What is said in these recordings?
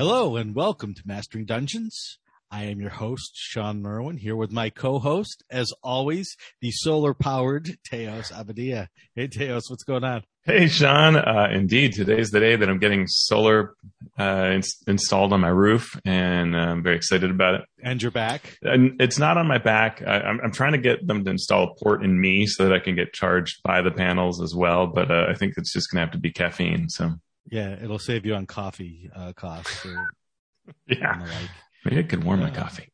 Hello and welcome to Mastering Dungeons. I am your host, Shawn Merwin, here with my co-host, as always, the solar-powered Teos Abadia. Hey, Teos, what's going on? Hey, Shawn. Uh, indeed, today's the day that I'm getting solar uh, in- installed on my roof, and I'm very excited about it. And you're back? And it's not on my back. I, am I'm trying to get them to install a port in me so that I can get charged by the panels as well. But uh, I think it's just going to have to be caffeine. So yeah, it'll save you on coffee uh, costs. Or, yeah. Like. Maybe I could warm my coffee.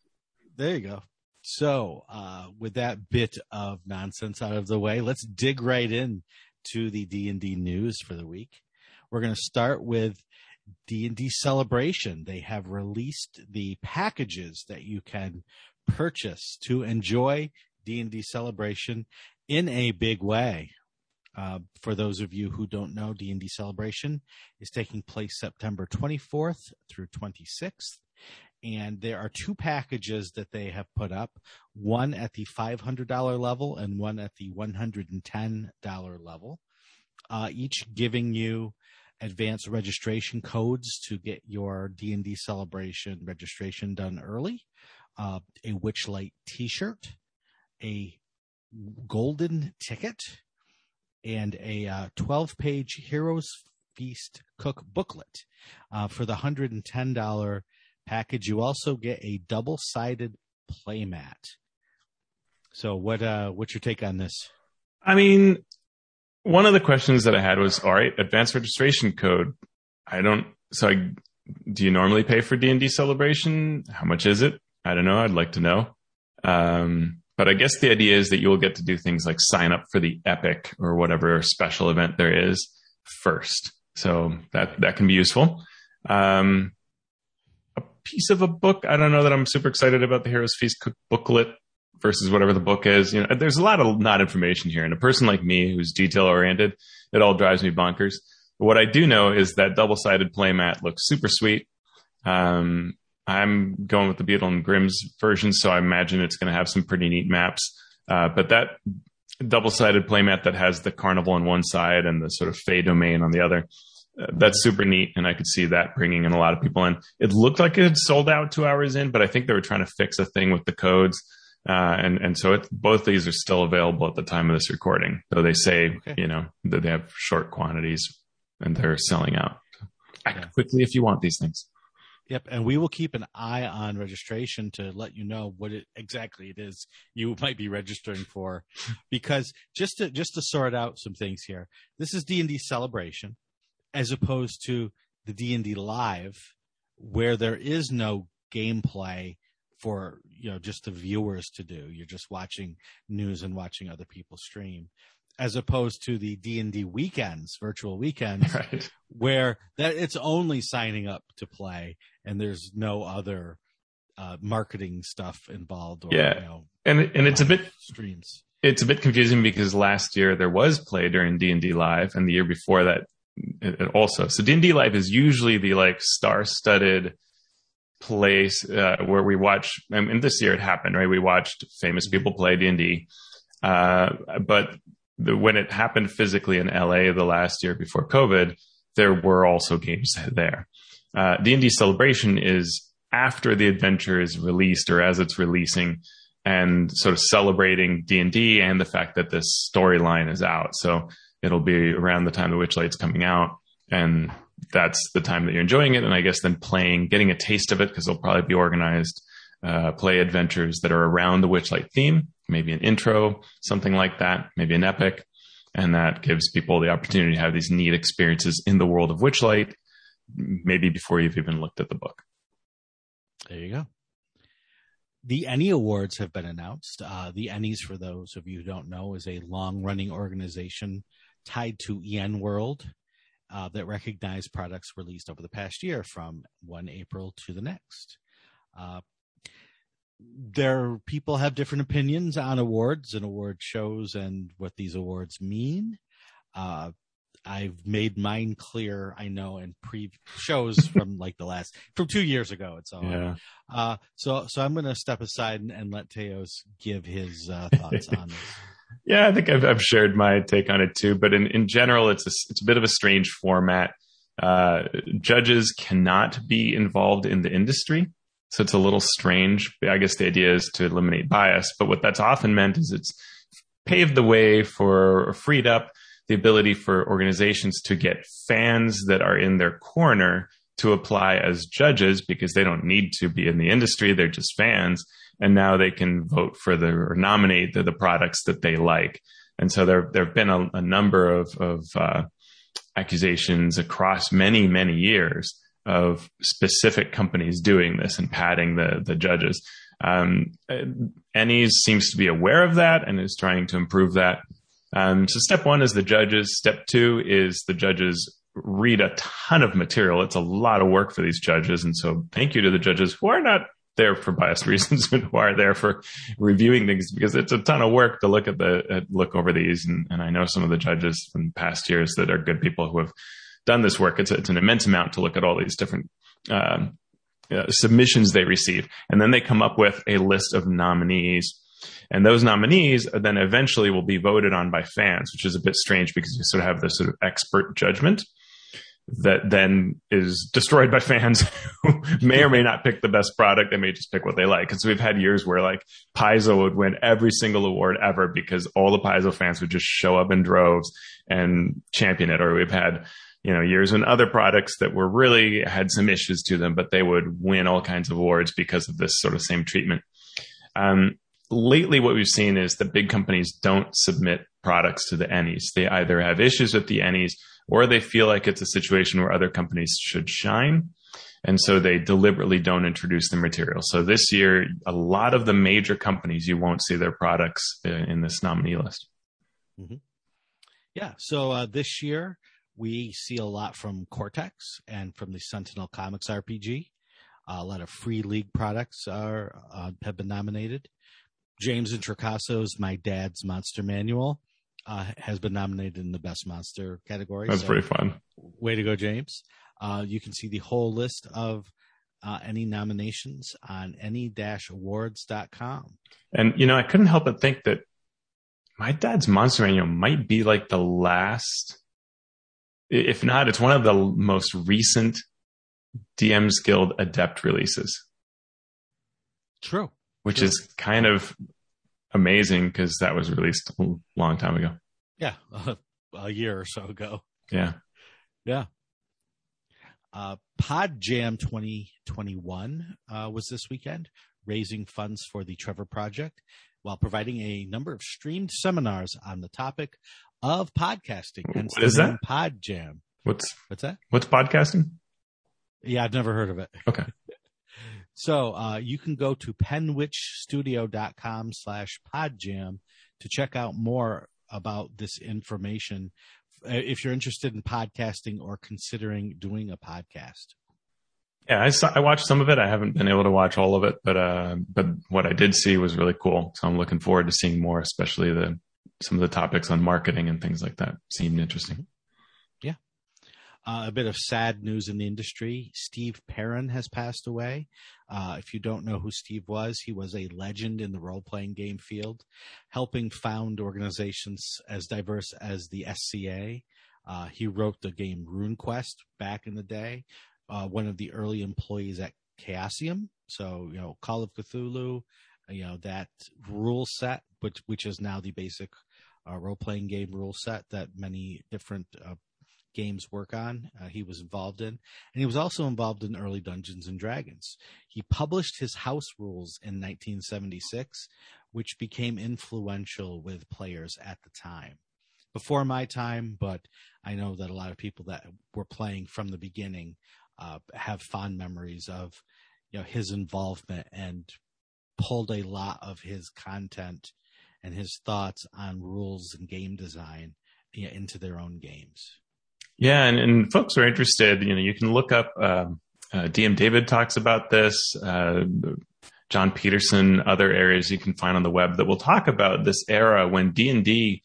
There you go. So, uh, with that bit of nonsense out of the way, let's dig right in to the D&D news for the week. We're going to start with D&D Celebration. They have released the packages that you can purchase to enjoy D&D Celebration in a big way. Uh, for those of you who don't know, D&D Celebration is taking place September 24th through 26th and there are two packages that they have put up one at the $500 level and one at the $110 level. Uh, each giving you advanced registration codes to get your d&d celebration registration done early. Uh, a witchlight t-shirt a golden ticket and a uh, 12 page heroes feast cook booklet uh, for the $110 package, you also get a double-sided playmat. So what uh what's your take on this? I mean, one of the questions that I had was, all right, advanced registration code. I don't so I do you normally pay for D&D celebration? How much is it? I don't know. I'd like to know. Um, but I guess the idea is that you'll get to do things like sign up for the epic or whatever special event there is first. So that that can be useful. Um, a piece of a book. I don't know that I'm super excited about the Heroes Feast Cook booklet versus whatever the book is. You know, there's a lot of not information here. And a person like me who's detail oriented, it all drives me bonkers. But what I do know is that double sided playmat looks super sweet. Um, I'm going with the Beadle and Grimm's version, so I imagine it's going to have some pretty neat maps. Uh, but that double sided playmat that has the carnival on one side and the sort of Fey domain on the other that's super neat, and I could see that bringing in a lot of people in. It looked like it had sold out two hours in, but I think they were trying to fix a thing with the codes, uh, and and so it, both these are still available at the time of this recording. Though they say okay. you know that they have short quantities and they're selling out. Act yeah. quickly if you want these things. Yep, and we will keep an eye on registration to let you know what it exactly it is you might be registering for, because just to just to sort out some things here. This is D and D celebration as opposed to the D&D live where there is no gameplay for you know just the viewers to do you're just watching news and watching other people stream as opposed to the D&D weekends virtual weekends right. where that it's only signing up to play and there's no other uh, marketing stuff involved or, yeah you know, and and it's a bit streams it's a bit confusing because last year there was play during D&D live and the year before that also. So D&D Live is usually the like star-studded place uh, where we watch. I mean, this year it happened, right? We watched famous people play D&D. Uh, but the, when it happened physically in LA the last year before COVID, there were also games there. Uh, D&D Celebration is after the adventure is released or as it's releasing and sort of celebrating D&D and the fact that this storyline is out. So it'll be around the time the Witchlight's coming out, and that's the time that you're enjoying it. And I guess then playing, getting a taste of it because they'll probably be organized uh, play adventures that are around the Witchlight theme, maybe an intro, something like that, maybe an epic, and that gives people the opportunity to have these neat experiences in the world of Witchlight, maybe before you've even looked at the book. There you go. The ENnie Awards have been announced. Uh, the ENnies, for those of you who don't know, is a long running organization tied to EN World uh, that recognize products released over the past year from one April to the next. Uh, there, people have different opinions on awards and award shows and what these awards mean. Uh, I've made mine clear. I know in pre shows from like the last from two years ago. It's all. Yeah. Uh, so so I'm going to step aside and, and, let Teos give his uh, thoughts on this. Yeah, I think I've, I've shared my take on it too. But in, in general, it's a, it's a bit of a strange format. Uh, judges cannot be involved in the industry. So it's a little strange. I guess the idea is to eliminate bias, but what that's often meant is it's paved the way for freed up the ability for organizations to get fans that are in their corner to apply as judges because they don't need to be in the industry. They're just fans. And now they can vote for the or nominate the, the products that they like. And so there, there have been a, a number of, of uh, accusations across many, many years of specific companies doing this and padding the, the judges. Um, ENnies seems to be aware of that and is trying to improve that. Um, so step one is the judges. Step two is the judges read a ton of material. It's a lot of work for these judges. And so thank you to the judges who are not there for biased reasons but who are there for reviewing things because it's a ton of work to look at the at look over these. And, and I know some of the judges from past years that are good people who have done this work. It's, it's an immense amount to look at all these different um, uh, submissions they receive, and then they come up with a list of nominees. And those nominees then eventually will be voted on by fans, which is a bit strange because you sort of have this sort of expert judgment that then is destroyed by fans who may or may not pick the best product. They may just pick what they like. And so we've had years where like Paizo would win every single award ever because all the Paizo fans would just show up in droves and champion it. Or we've had, you know, years when other products that were really had some issues to them, but they would win all kinds of awards because of this sort of same treatment. Um, lately what we've seen is that big companies don't submit products to the ENnies. They either have issues with the ENnies or they feel like it's a situation where other companies should shine. And so they deliberately don't introduce the material. So this year, a lot of the major companies, you won't see their products uh, in this nominee list. Mm-hmm. Yeah. So uh, this year, we see a lot from Cortex and from the Sentinel Comics RPG. Uh, a lot of free league products are uh, have been nominated. James Introcasso's My Dad's Monster Manual uh, has been nominated in the Best Monster category. That's so, pretty fun. Way to go, James. Uh, you can see the whole list of uh, ENnie nominations on ennie-awards.com. And, you know, I couldn't help but think that My Dad's Monster Manual might be like the last, if not, it's one of the most recent DM's Guild Adept releases. True which is kind of amazing because that was released a long time ago. Yeah, a year or so ago. Yeah, yeah. Uh, Pod Jam 2021 uh, was this weekend, raising funds for the Trevor Project while providing a number of streamed seminars on the topic of podcasting. What is that? Pod Jam. What's what's that? What's podcasting? Yeah, I've never heard of it. Okay. So uh, you can go to penwitchstudio.com slash podjam to check out more about this information uh, if you're interested in podcasting or considering doing a podcast. Yeah, I saw, I watched some of it. I haven't been able to watch all of it, but uh, but what I did see was really cool. So I'm looking forward to seeing more, especially the some of the topics on marketing and things like that seemed interesting. Yeah, uh, a bit of sad news in the industry. Steve Perrin has passed away. Uh, if you don't know who Steve was, he was a legend in the role playing game field, helping found organizations as diverse as the SCA. Uh, he wrote the game RuneQuest back in the day, uh, one of the early employees at Chaosium. So, you know, Call of Cthulhu, you know, that rule set, which, which is now the basic uh, role playing game rule set that many different uh, games work on. Uh, he was involved in, and he was also involved in early Dungeons and Dragons. He published his house rules in 1976, which became influential with players at the time. Before my time, but I know that a lot of people that were playing from the beginning uh, have fond memories of you know his involvement and pulled a lot of his content and his thoughts on rules and game design into their own games. Yeah, and, and folks are interested. You know, you can look up. Um, uh, DM David talks about this. Uh, Jon Peterson, other areas you can find on the web that will talk about this era when D and D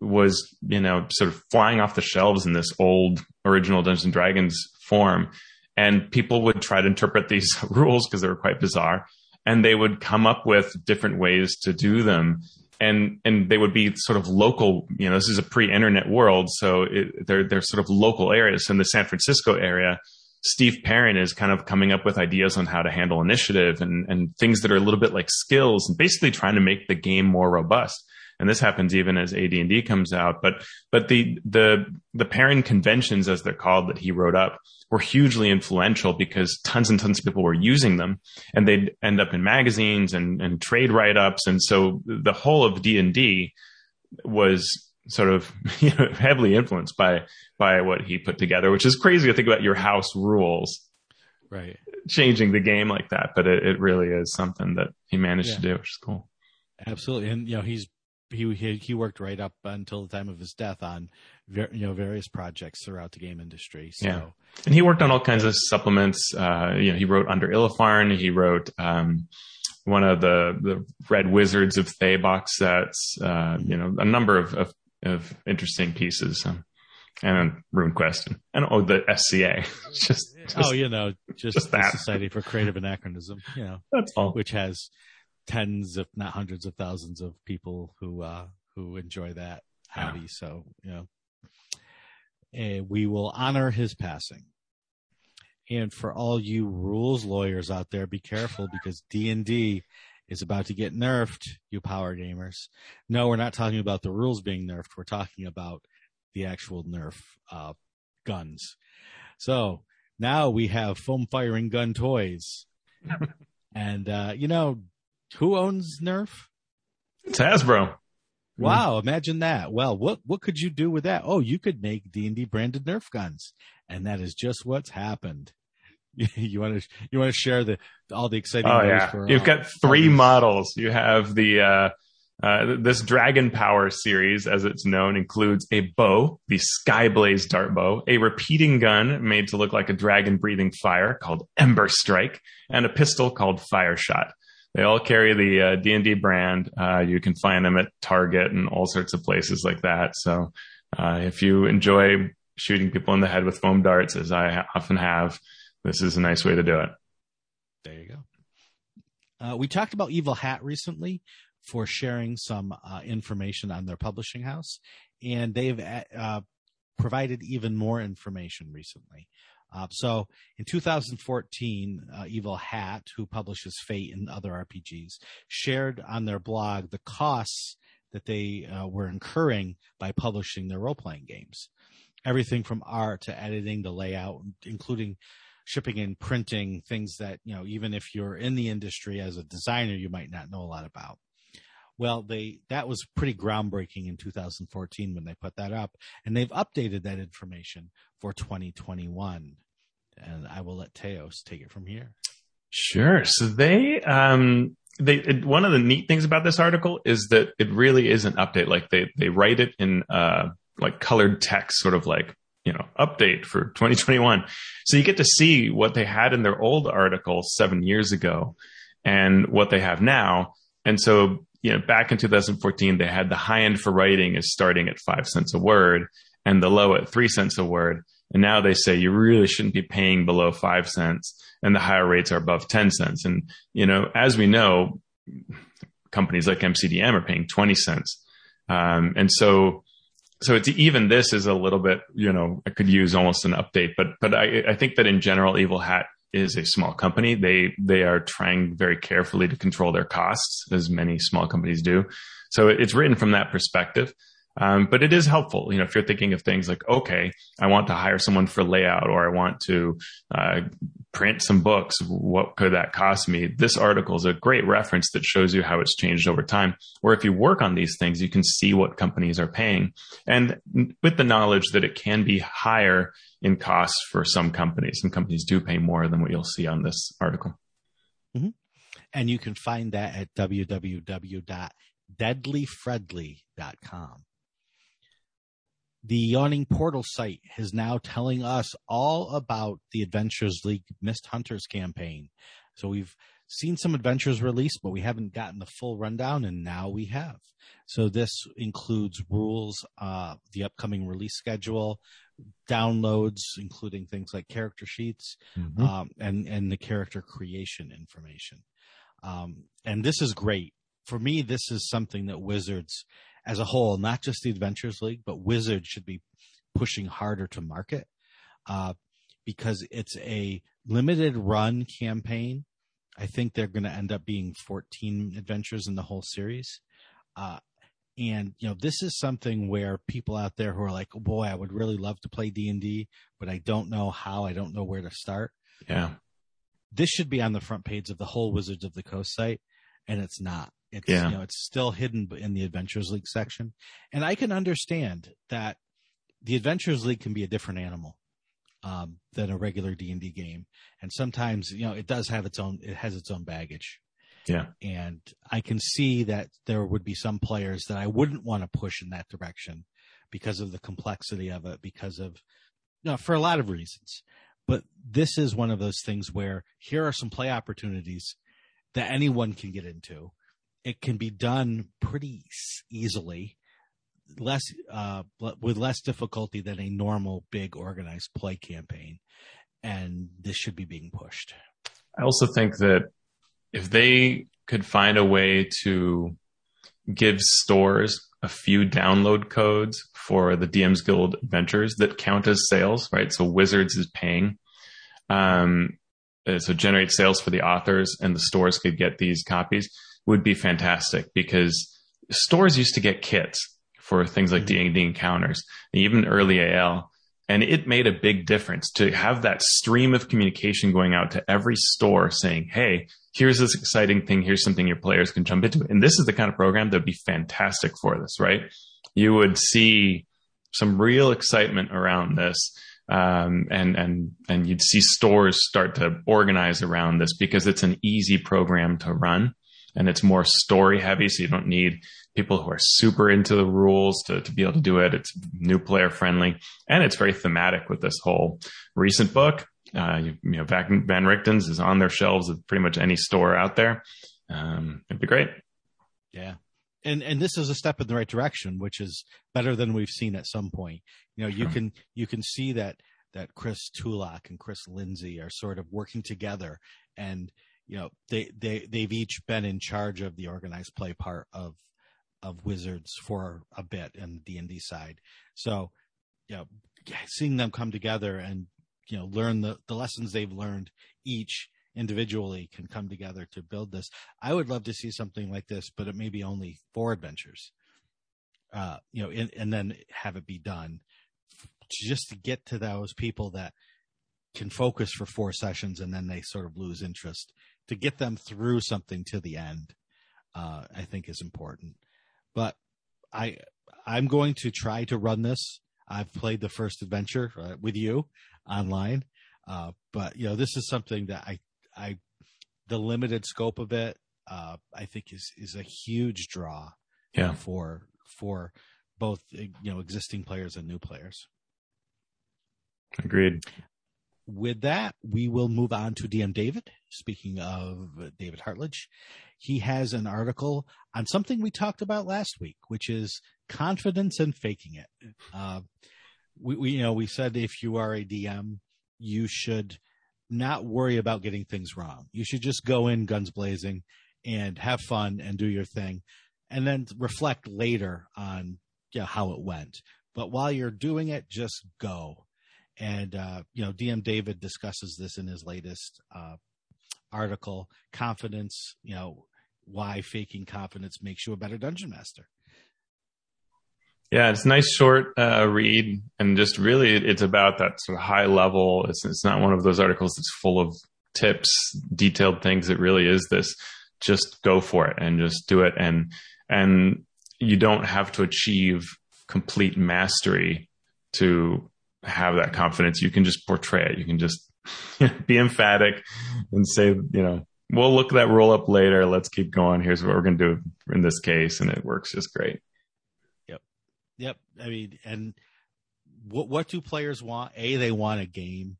was, you know, sort of flying off the shelves in this old original Dungeons and Dragons form, and people would try to interpret these rules because they were quite bizarre, and they would come up with different ways to do them and and they would be sort of local. You know, this is a pre-internet world, so it, they're they're sort of local areas. In the San Francisco area, Steve Perrin is kind of coming up with ideas on how to handle initiative and and things that are a little bit like skills, and basically trying to make the game more robust. And this happens even as AD&D comes out. But but the the the Perrin conventions, as they're called, that he wrote up were hugely influential because tons and tons of people were using them and they'd end up in magazines and, and trade write-ups. And so the whole of D&D was sort of you know, heavily influenced by, by what he put together, which is crazy to think about your house rules. Right. Changing the game like that, but it, it really is something that he managed yeah. to do, which is cool. Absolutely. And, you know, he's he, he he worked right up until the time of his death on you know various projects throughout the game industry. So. Yeah, and he worked on all kinds of supplements. Uh, you know, he wrote Under Illefarn. He wrote um, one of the the Red Wizards of Thay box sets. Uh, you know, a number of of, of interesting pieces. Um, and RuneQuest and, and oh the SCA. just, just, oh, you know, just, just the Society for Creative Anachronism. You know, that's all. Which has tens, if not hundreds of thousands of people who uh, who enjoy that hobby. Yeah. So you know, and we will honor his passing. And for all you rules lawyers out there, be careful because D and D is about to get nerfed. You power gamers. No, we're not talking about the rules being nerfed. We're talking about the actual nerf uh, guns. So now we have foam firing gun toys. and uh, you know, who owns Nerf? It's Hasbro. Wow, imagine that. Well, what what could you do with that? Oh, you could make D and D branded Nerf guns, and that is just what's happened. you want to you want to share the all the exciting? Oh yeah, for, you've uh, got three models. You have the uh, uh, this Dragon Power series, as it's known, includes a bow, the Skyblaze dart bow, a repeating gun made to look like a dragon breathing fire called Ember Strike, and a pistol called Fire Shot. They all carry the uh, D&D brand. Uh, you can find them at Target and all sorts of places like that. So uh, if you enjoy shooting people in the head with foam darts, as I often have, this is a nice way to do it. There you go. Uh, we talked about Evil Hat recently for sharing some uh, information on their publishing house, and they've uh, provided even more information recently. Uh, so in 2014, uh, Evil Hat, who publishes Fate and other RPGs, shared on their blog the costs that they uh, were incurring by publishing their role playing games. Everything from art to editing to layout, including shipping and printing, things that, you know, even if you're in the industry as a designer, you might not know a lot about. Well, they that was pretty groundbreaking in 2014 when they put that up, and they've updated that information for 2021. And I will let Teos take it from here. Sure. So they um they it, one of the neat things about this article is that it really is an update. Like they they write it in uh like colored text, sort of like you know update for 2021. So you get to see what they had in their old article seven years ago and what they have now. And so you know, back in 2014, they had the high end for writing is starting at five cents a word and the low at three cents a word. And now they say you really shouldn't be paying below five cents and the higher rates are above 10 cents. And, you know, as we know, companies like MCDM are paying 20 cents. Um, and so, so it's even this is a little bit, you know, I could use almost an update, but, but I, I think that in general, Evil Hat is a small company. They they are trying very carefully to control their costs, as many small companies do. So it's written from that perspective. Um, but it is helpful, you know, if you're thinking of things like, okay, I want to hire someone for layout, or I want to uh, print some books. What could that cost me? This article is a great reference that shows you how it's changed over time. Or if you work on these things, you can see what companies are paying, and with the knowledge that it can be higher in costs for some companies. Some companies do pay more than what you'll see on this article. Mm-hmm. And you can find that at www.deadlyfredly.com. The Yawning Portal site is now telling us all about the Adventures League Mist Hunters campaign. So we've seen some adventures released, but we haven't gotten the full rundown, and now we have. So this includes rules, uh, the upcoming release schedule, downloads, including things like character sheets mm-hmm. um, and and the character creation information. Um, and this is great for me, this is something that Wizards as a whole, not just the Adventures League, but Wizards should be pushing harder to market uh, because it's a limited run campaign. I think they're going to end up being 14 adventures in the whole series. Uh, and you know, this is something where people out there who are like, oh, "Boy, I would really love to play D and D, but I don't know how. I don't know where to start." Yeah, this should be on the front page of the whole Wizards of the Coast site, and it's not. It's Yeah. you know, it's still hidden in the Adventures League section, and I can understand that the Adventures League can be a different animal um, than a regular D and D game, and sometimes you know it does have its own. It has its own baggage. Yeah. And I can see that there would be some players that I wouldn't want to push in that direction because of the complexity of it, because of, you know, for a lot of reasons. But this is one of those things where here are some play opportunities that anyone can get into. It can be done pretty easily, less, uh, with less difficulty than a normal big organized play campaign. And this should be being pushed. I also think that if they could find a way to give stores a few download codes for the DM's Guild adventures that count as sales, right? So Wizards is paying. Um, uh, so generate sales for the authors and the stores could get these copies would be fantastic because stores used to get kits for things like Mhm. D&D encounters, even early AL. And it made a big difference to have that stream of communication going out to every store saying, Hey, here's this exciting thing. Here's something your players can jump into. And this is the kind of program that'd be fantastic for this, right? You would see some real excitement around this. Um, and, and, and you'd see stores start to organize around this because it's an easy program to run and it's more story heavy. So you don't need people who are super into the rules to, to be able to do it. It's new player friendly and it's very thematic with this whole recent book. Uh, you, you know, Van, Van Richten's is on their shelves at pretty much any store out there. Um, it'd be great. Yeah. And and this is a step in the right direction, which is better than we've seen at some point. You know, you Sure. can you can see that that Chris Tulach and Chris Lindsay are sort of working together and you know, they they they've each been in charge of the organized play part of of Wizards for a bit in the D&D side. So, you know, seeing them come together and you know, learn the the lessons they've learned each individually can come together to build this. I would love to see something like this, but it may be only four adventures. Uh, you know, and then have it be done just to get to those people that can focus for four sessions and then they sort of lose interest to get them through something to the end. Uh, I think is important, but I, I'm going to try to run this. I've played the first adventure uh, with you online. Uh, but you know, this is something that I, I, the limited scope of it, uh, I think is, is a huge draw Yeah. for, for both, you know, existing players and new players. Agreed. With that, we will move on to DM David. Speaking of David Hartlage, he has an article on something we talked about last week, which is confidence and faking it. Uh, we, we, you know, we said if you are a DM, you should not worry about getting things wrong. You should just go in guns blazing and have fun and do your thing and then reflect later on you know, how it went. But while you're doing it, just go. And, uh, you know, DM David discusses this in his latest, uh, article, confidence, you know, why faking confidence makes you a better dungeon master. Yeah, it's a nice short uh, read, and just really, it's about that sort of high level. It's it's not one of those articles that's full of tips, detailed things. It really is this: just go for it and just do it, and and you don't have to achieve complete mastery to have that confidence. You can just portray it. You can just be emphatic and say, you know, we'll look that roll up later. Let's keep going. Here's what we're going to do in this case, and it works just great. Yep. Yep. I mean, and what what do players want? A, they want a game,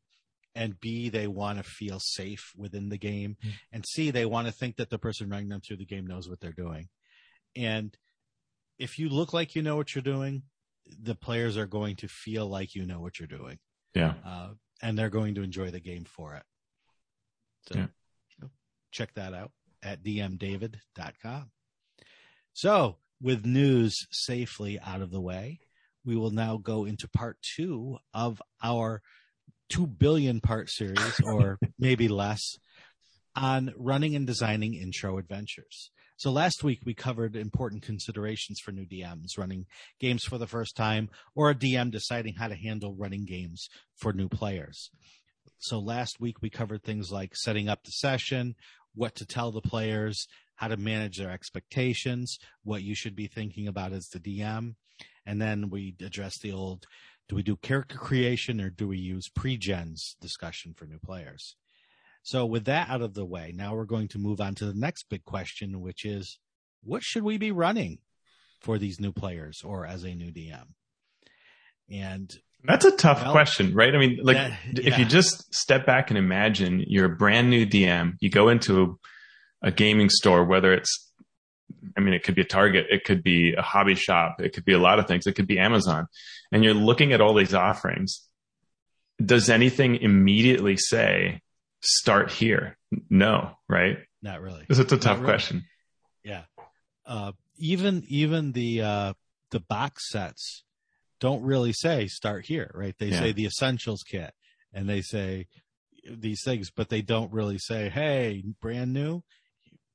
and B, they want to feel safe within the game, Mm. and C, they want to think that the person running them through the game knows what they're doing. And if you look like you know what you're doing, the players are going to feel like you know what you're doing, Yeah. uh, and they're going to enjoy the game for it. So Yeah. you know, check that out at dmdavid.com. So, with news safely out of the way, we will now go into part two of our two billion part series, or maybe less, on running and designing intro adventures. So last week we covered important considerations for new DMs running games for the first time or a DM deciding how to handle running games for new players. So last week we covered things like setting up the session, what to tell the players, how to manage their expectations, what you should be thinking about as the DM. And then we addressed the old do we do character creation or do we use pre-gens discussion for new players? So with that out of the way, now we're going to move on to the next big question, which is what should we be running for these new players or as a new DM? And that's a tough well, question, right? I mean, like that, yeah. if you just step back and imagine you're a brand new DM, you go into a, a gaming store, whether it's I mean, it could be a Target, it could be a hobby shop, it could be a lot of things, it could be Amazon. And you're looking at all these offerings. Does anything immediately say, start here? No, right? Not really. It's a tough really. question. Yeah. Uh, even, even the, uh, the box sets don't really say start here, right? They yeah. say the essentials kit and they say these things, but they don't really say, Hey, brand new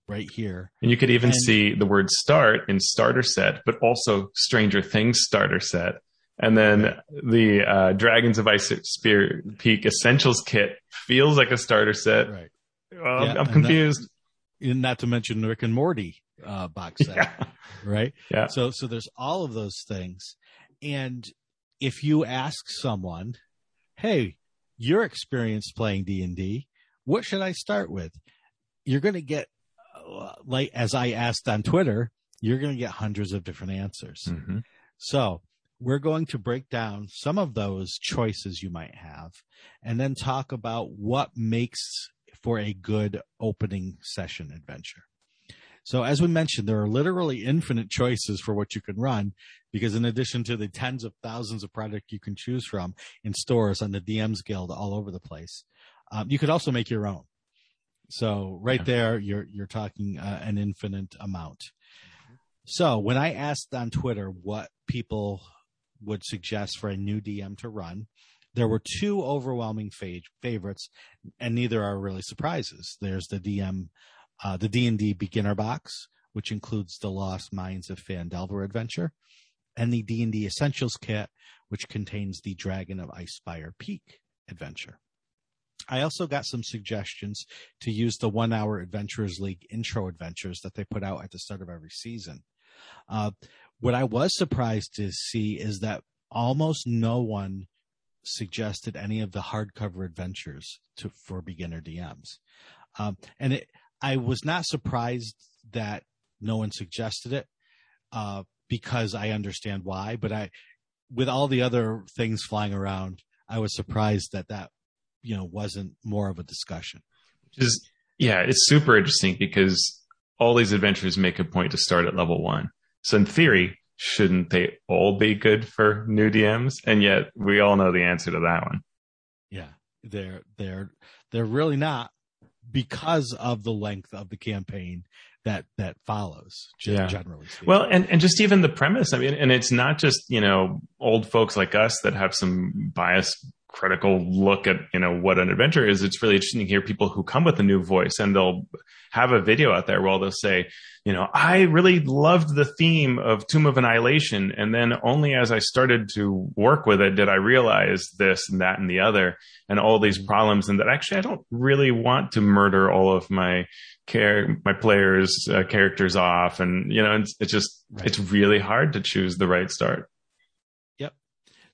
right here. And you could even and, see the word start in starter set, but also Stranger Things starter set. And then the uh, Dragons of Ice Spear Peak Essentials kit feels like a starter set. Right. Well, yeah, I'm confused. That, not to mention Rick and Morty uh, box set, yeah. right? Yeah. So, so there's all of those things, and if you ask someone, "Hey, your experience playing D and D, what should I start with?" You're going to get like as I asked on Twitter, you're going to get hundreds of different answers. Mm-hmm. So we're going to break down some of those choices you might have and then talk about what makes for a good opening session adventure. So as we mentioned, there are literally infinite choices for what you can run because in addition to the tens of thousands of product you can choose from in stores on the DMs Guild all over the place, um, you could also make your own. So right there, you're you're talking uh, an infinite amount. So when I asked on Twitter what people would suggest for a new DM to run, there were two overwhelming fa- favorites, and neither are really surprises. There's the DM, uh, the D and D beginner box, which includes the Lost Mines of Phandelver adventure, and the D and D essentials kit, which contains the Dragon of Icespire Peak adventure. I also got some suggestions to use the one hour Adventurers League intro adventures that they put out at the start of every season. Uh, what I was surprised to see is that almost no one suggested any of the hardcover adventures to, for beginner DMs. Um, and it, I was not surprised that no one suggested it, uh, because I understand why, but I, with all the other things flying around, I was surprised that that you know wasn't more of a discussion. Is yeah, it's super interesting because all these adventures make a point to start at level one. So in theory, shouldn't they all be good for new DMs? And yet we all know the answer to that one. Yeah, they're they're they're really not because of the length of the campaign that that follows yeah. generally speaking. well and and just even the premise i mean and it's not just you know old folks like us that have some bias critical look at you know what an adventure is it's really interesting to hear people who come with a new voice and they'll have a video out there where they'll say you know i really loved the theme of tomb of annihilation and then only as i started to work with it did i realize this and that and the other and all these problems and that actually i don't really want to murder all of my care my players uh, characters off and you know it's, it's just right. it's really hard to choose the right start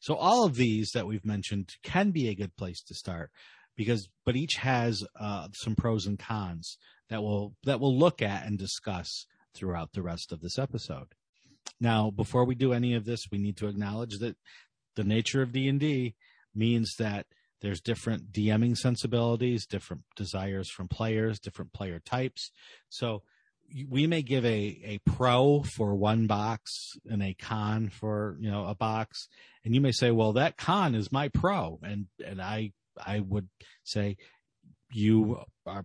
so all of these that we've mentioned can be a good place to start because, but each has uh, some pros and cons that we'll, that we'll look at and discuss throughout the rest of this episode. Now, before we do any of this, we need to acknowledge that the nature of D&D means that there's different DMing sensibilities, different desires from players, different player types. So we may give a, a pro for one box and a con for you know a box and you may say well that con is my pro and and i i would say you are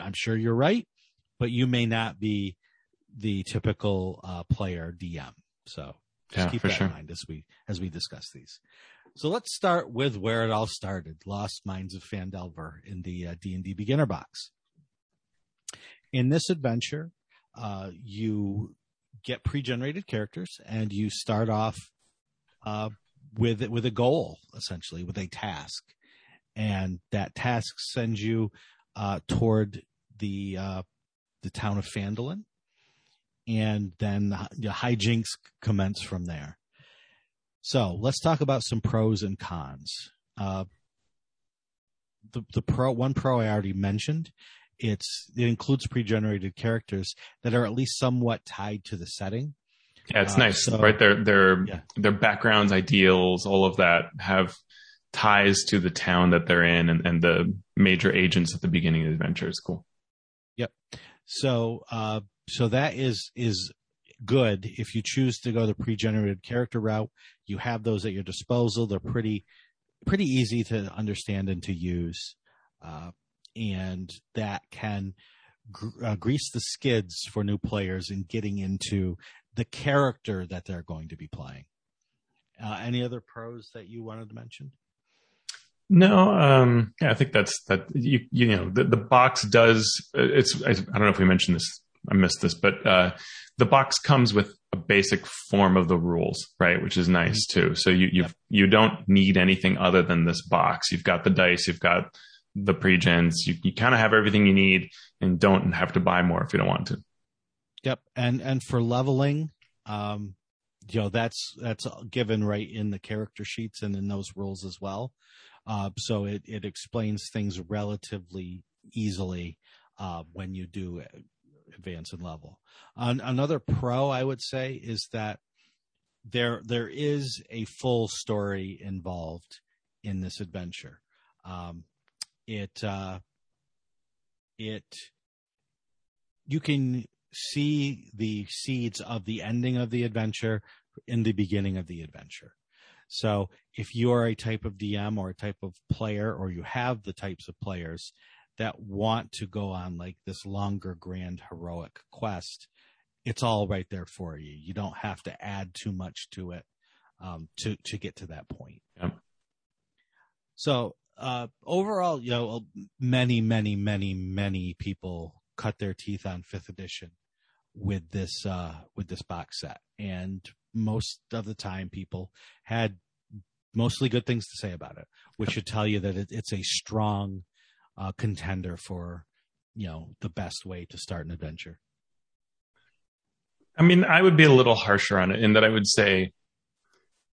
i'm sure you're right but you may not be the typical uh, player DM. So just Yeah, keep that sure. in mind as we as we discuss these. So let's start with where it all started: Lost Mines of Phandelver in the uh, D and D beginner box. In this adventure, uh, you get pre-generated characters, and you start off uh, with with a goal, essentially with a task, and that task sends you uh, toward the uh, the town of Phandalin, and then the hijinks commence from there. So let's talk about some pros and cons. Uh, the the pro one pro I already mentioned. It's it includes pre-generated characters that are at least somewhat tied to the setting. Yeah, it's Uh, nice, so- right? Their their Yeah. their backgrounds, ideals, all of that have ties to the town that they're in, and, and the major agents at the beginning of the adventure is cool. Yep. So, uh, so that is is good if you choose to go the pre-generated character route. You have those at your disposal. They're pretty pretty easy to understand and to use, uh, and that can gr- uh, grease the skids for new players in getting into the character that they're going to be playing. Uh, any other pros that you wanted to mention? No, um, yeah, I think that's that. You you know, the, the box does. It's I, I don't know if we mentioned this. I missed this, but uh, the box comes with a basic form of the rules, right? Which is nice too. So you you Yep. you don't need anything other than this box. You've got the dice, you've got the pre-gens. You you kind of have everything you need, and don't have to buy more if you don't want to. Yep, and and for leveling, um, you know that's that's given right in the character sheets and in those rules as well. Uh, so it it explains things relatively easily uh, when you do advance in level. An, another pro I would say is that there there is a full story involved in this adventure. Um, it uh, it you can see the seeds of the ending of the adventure in the beginning of the adventure. So if you are a type of DM or a type of player, or you have the types of players that want to go on like this longer, grand, heroic quest, it's all right there for you. You don't have to add too much to it um, to to get to that point. Yep. So uh, overall, you know, many, many, many, many people cut their teeth on fifth edition with this uh, with this box set, and most of the time, people had mostly good things to say about it, which should tell you that it, it's a strong uh, contender for you know the best way to start an adventure. I mean, I would be a little harsher on it in that I would say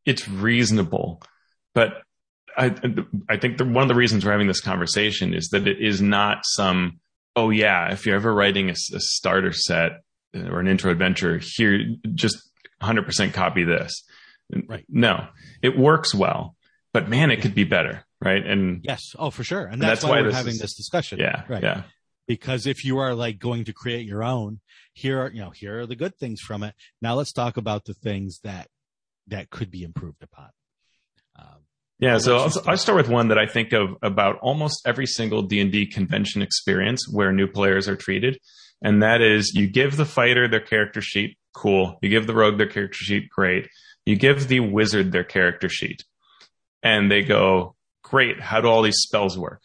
it's reasonable, but I, I think the, one of the reasons we're having this conversation is that it is not some, oh yeah, if you're ever writing a, a starter set or an intro adventure, here, just 100% copy this. Right. No, it works well, but man, it could be better. Right. And Yes, oh for sure, and that's, that's why, why we're having is- this discussion. yeah, right. yeah, because if you are like going to create your own here are you know here are the good things from it now let's talk about the things that that could be improved upon um, Yeah, so I'll, start. I'll start with one that I think of about almost every single D and D convention experience where new players are treated, and that is you give the fighter their character sheet, cool. You give the rogue their character sheet, great. You give the wizard their character sheet, and they go, great. How do all these spells work?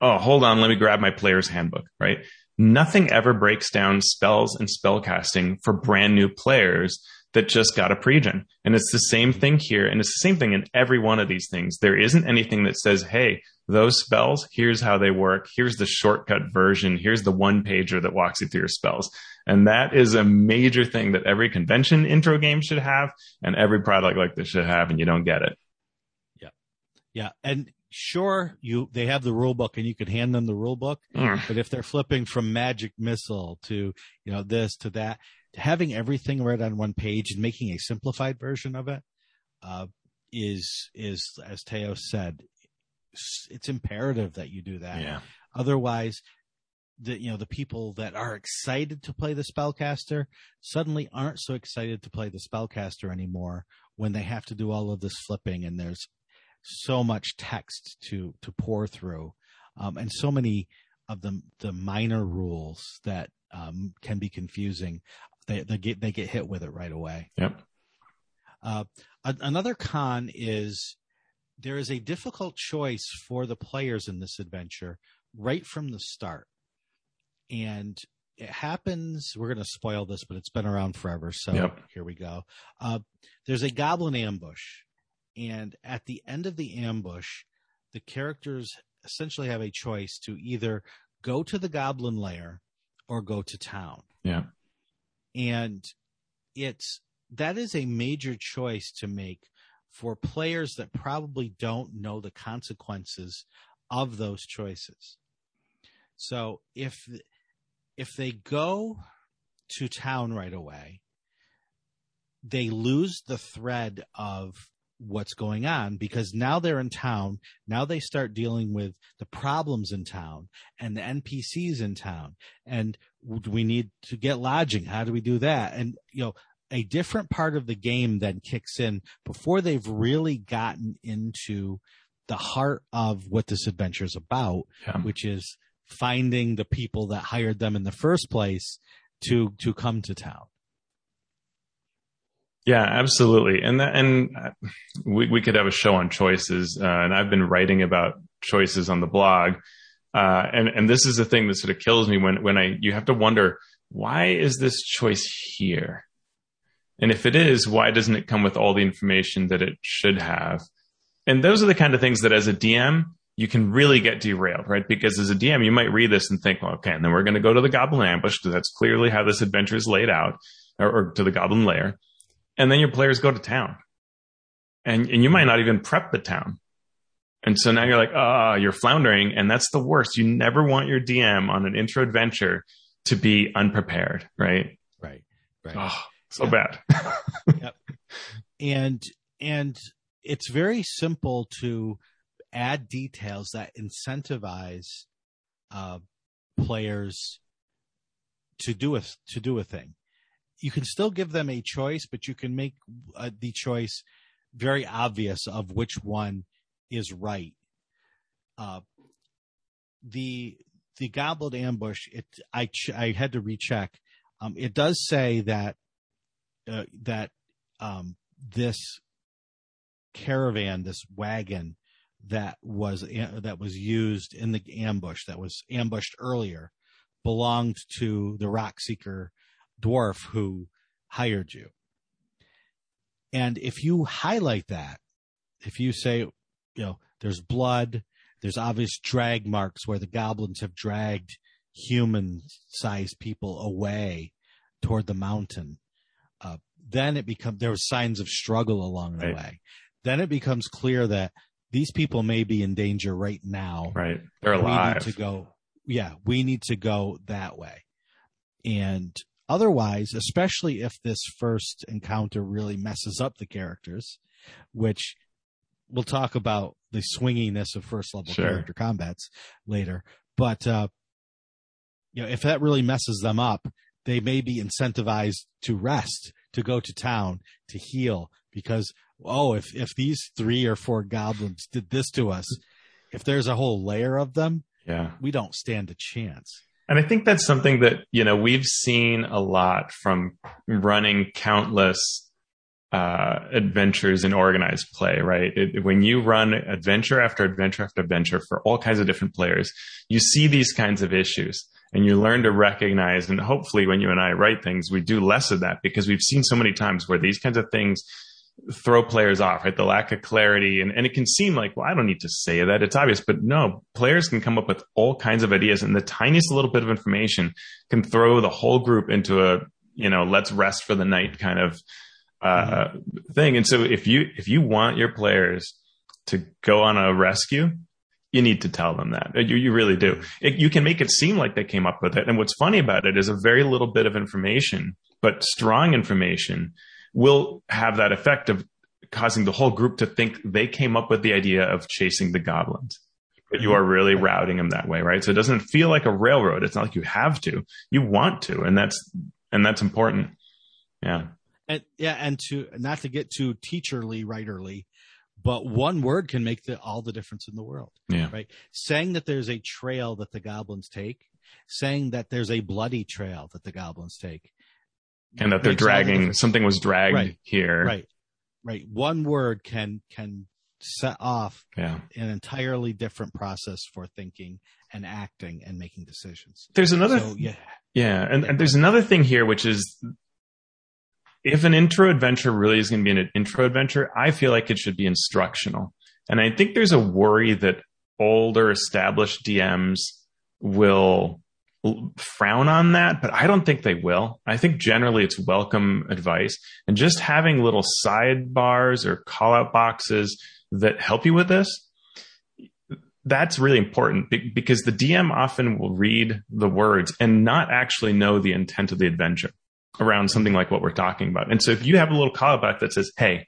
Oh, hold on, let me grab my player's handbook. Right? Nothing ever breaks down spells and spell casting for brand new players that just got a pregen. And it's the same thing here. And it's the same thing in every one of these things. There isn't anything that says, Hey, those spells, here's how they work. Here's the shortcut version. Here's the one pager that walks you through your spells. And that is a major thing that every convention intro game should have and every product like this should have. And you don't get it. yeah Yeah. and sure you they have the rule book and you could hand them the rule book Mm. but if they're flipping from magic missile to you know this to that having everything right on one page and making a simplified version of it uh, is is as Teo said it's imperative that you do that Otherwise, the you know the people that are excited to play the spellcaster suddenly aren't so excited to play the spellcaster anymore when they have to do all of this flipping and there's so much text to to pour through, um, and so many of the the minor rules that um, can be confusing. They they get they get hit with it right away. Yep. Uh, another con is there is a difficult choice for the players in this adventure right from the start, and it happens. We're going to spoil this, but it's been around forever. So Yep. here we go. Uh, there's a goblin ambush, and at the end of the ambush, the characters essentially have a choice to either go to the goblin lair or go to town. Yeah. And it's that is a major choice to make for players that probably don't know the consequences of those choices. So if if they go to town right away, they lose the thread of what's going on because now they're in town. Now they start dealing with the problems in town and the NPCs in town. And we need to get lodging. How do we do that? And, you know, a different part of the game then kicks in before they've really gotten into the heart of what this adventure is about, Yeah. which is finding the people that hired them in the first place to, to come to town. Yeah, absolutely. And that, and uh, we, we could have a show on choices. Uh, and I've been writing about choices on the blog. Uh, and, and this is the thing that sort of kills me when, when I, you have to wonder, why is this choice here? And if it is, why doesn't it come with all the information that it should have? And those are the kind of things that as a DM, you can really get derailed, right? Because as a DM, you might read this and think, well, okay, and then we're going to go to the goblin ambush because that's clearly how this adventure is laid out or, or to the goblin lair and then your players go to town and, and you might not even prep the town. And so now you're like, ah, you're floundering. And that's the worst. You never want your DM on an intro adventure to be unprepared, right? Right. Right. Oh, so Yeah. bad. and and it's very simple to add details that incentivize uh, players to do a to do a thing. You can still give them a choice, but you can make uh, the choice very obvious of which one is right. Uh, the the goblin ambush. It I ch- I had to recheck. Um, it does say that uh, that um, this caravan, this wagon that was that was used in the ambush, that was ambushed earlier, belonged to the Rockseeker dwarf who hired you. And if you highlight that, if you say, you know, there's blood, there's obvious drag marks where the goblins have dragged human sized people away toward the mountain. Uh, then it becomes there were signs of struggle along the Right. way. Then it becomes clear that these people may be in danger right now. Right. They're We alive. need to go. Yeah, we need to go that way. And otherwise, especially if this first encounter really messes up the characters, which we'll talk about the swinginess of first level Sure. character combats later. But uh, you know, if that really messes them up, they may be incentivized to rest, to go to town, to heal, because oh, if if these three or four goblins did this to us, if there's a whole layer of them, yeah. we don't stand a chance. And I think that's something that, you know, we've seen a lot from running countless uh, adventures in organized play, right? It, when you run adventure after adventure after adventure for all kinds of different players, you see these kinds of issues and you learn to recognize. And hopefully, when you and I write things, we do less of that because we've seen so many times where these kinds of things throw players off, right? The lack of clarity. And, and it can seem like, well, I don't need to say that. It's obvious. But no, players can come up with all kinds of ideas. And the tiniest little bit of information can throw the whole group into a, you know, let's rest for the night kind of uh, thing. And so if you, if you want your players to go on a rescue, you need to tell them that. You, you really do. It, you can make it seem like they came up with it. And what's funny about it is a very little bit of information, but strong information will have that effect of causing the whole group to think they came up with the idea of chasing the goblins. But you are really routing them that way, right? So it doesn't feel like a railroad. It's not like you have to. You want to, and that's and that's important. Yeah. And yeah, and to not to get too teacherly, writerly, but one word can make the, all the difference in the world. Yeah. Right. Saying that there's a trail that the goblins take, saying that there's a bloody trail that the goblins take. And that they're makes all the dragging, something was dragged Right. here. Right. Right. One word can, can set off Yeah. an entirely different process for thinking and acting and making decisions. There's another, So yeah, yeah. And, and there's another thing here, which is if an intro adventure really is going to be an intro adventure, I feel like it should be instructional. And I think there's a worry that older established DMs will frown on that, but I don't think they will. I think generally it's welcome advice and just having little sidebars or call out boxes that help you with this. That's really important because the DM often will read the words and not actually know the intent of the adventure around something like what we're talking about. And so if you have a little call back that says, Hey,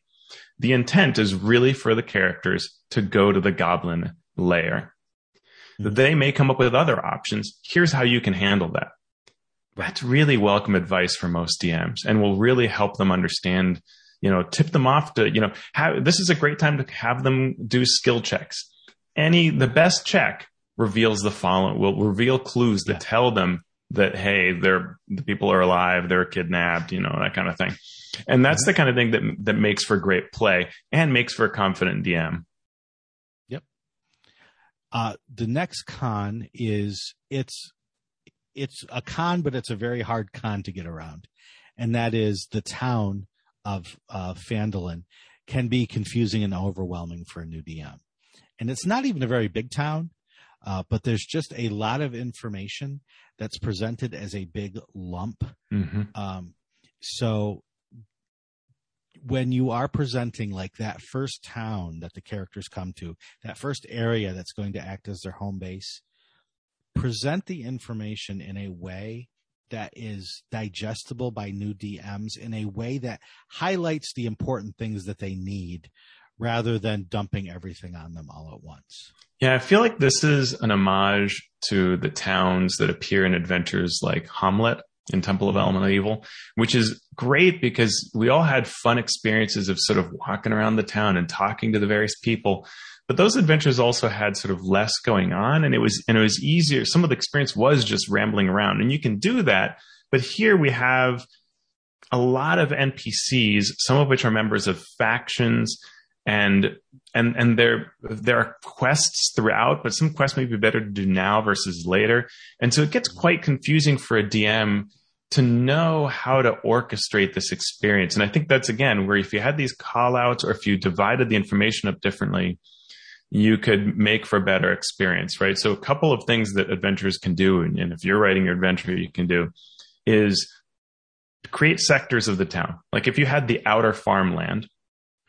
the intent is really for the characters to go to the goblin lair. Mhm. They may come up with other options. Here's how you can handle that. That's really welcome advice for most DMs and will really help them understand, you know, tip them off to, you know, have, this is a great time to have them do skill checks. Any, the best check reveals the following, will reveal clues that tell them that, hey, they're, the people are alive, they're kidnapped, you know, that kind of thing. And that's the kind of thing that, that makes for great play and makes for a confident DM. Uh, the next con is it's it's a con, but it's a very hard con to get around, and that is the town of uh, Phandalin can be confusing and overwhelming for a new DM, and it's not even a very big town, uh, but there's just a lot of information that's presented as a big lump. Mm-hmm. um, so when you are presenting like that first town that the characters come to, that first area that's going to act as their home base, present the information in a way that is digestible by new DMs in a way that highlights the important things that they need rather than dumping everything on them all at once. Yeah, I feel like this is an homage to the towns that appear in adventures like Hamlet in Temple of Elemental Evil, which is great because we all had fun experiences of sort of walking around the town and talking to the various people. But those adventures also had sort of less going on and it was, and it was easier. Some of the experience was just rambling around and you can do that. But here we have a lot of NPCs, some of which are members of factions and and and there there are quests throughout, but some quests may be better to do now versus later, and so it gets quite confusing for a DM to know how to orchestrate this experience. And I think that's again where if you had these call outs or if you divided the information up differently, you could make for a better experience, right? So a couple of things that adventurers can do, and, and if you're writing your adventure, you can do is create sectors of the town. Like if you had the outer farmland,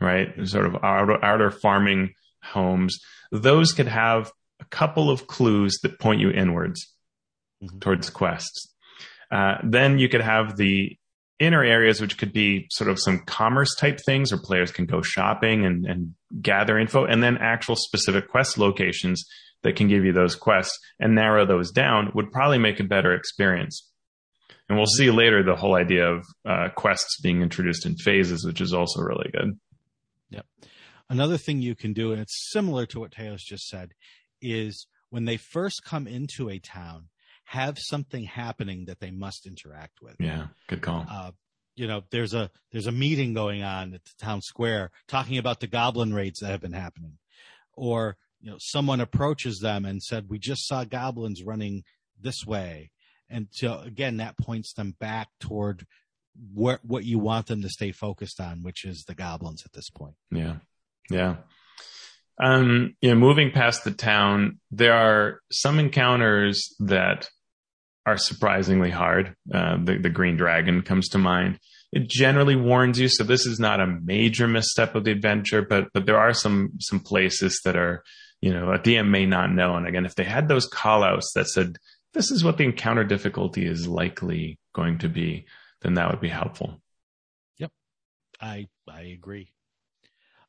right? Sort of outer, outer farming homes. Those could have a couple of clues that point you inwards Mhm. towards quests. Uh, then you could have the inner areas, which could be sort of some commerce type things where players can go shopping and, and gather info, and then actual specific quest locations that can give you those quests and narrow those down would probably make a better experience. And we'll see later the whole idea of uh, quests being introduced in phases, which is also really good. Another thing you can do, and it's similar to what Teos just said, is when they first come into a town, have something happening that they must interact with. Yeah, good call. Uh, you know, there's a there's a meeting going on at the town square talking about the goblin raids that have been happening, or you know, someone approaches them and said, "We just saw goblins running this way," and so again, that points them back toward what what you want them to stay focused on, which is the goblins at this point. Yeah. Yeah. Um, you know, moving past the town, there are some encounters that are surprisingly hard. Uh, the, the green dragon comes to mind. It generally warns you, so this is not a major misstep of the adventure, but but there are some some places that are, you know, a DM may not know. And again, if they had those call outs that said, this is what the encounter difficulty is likely going to be, then that would be helpful. Yep. I I agree.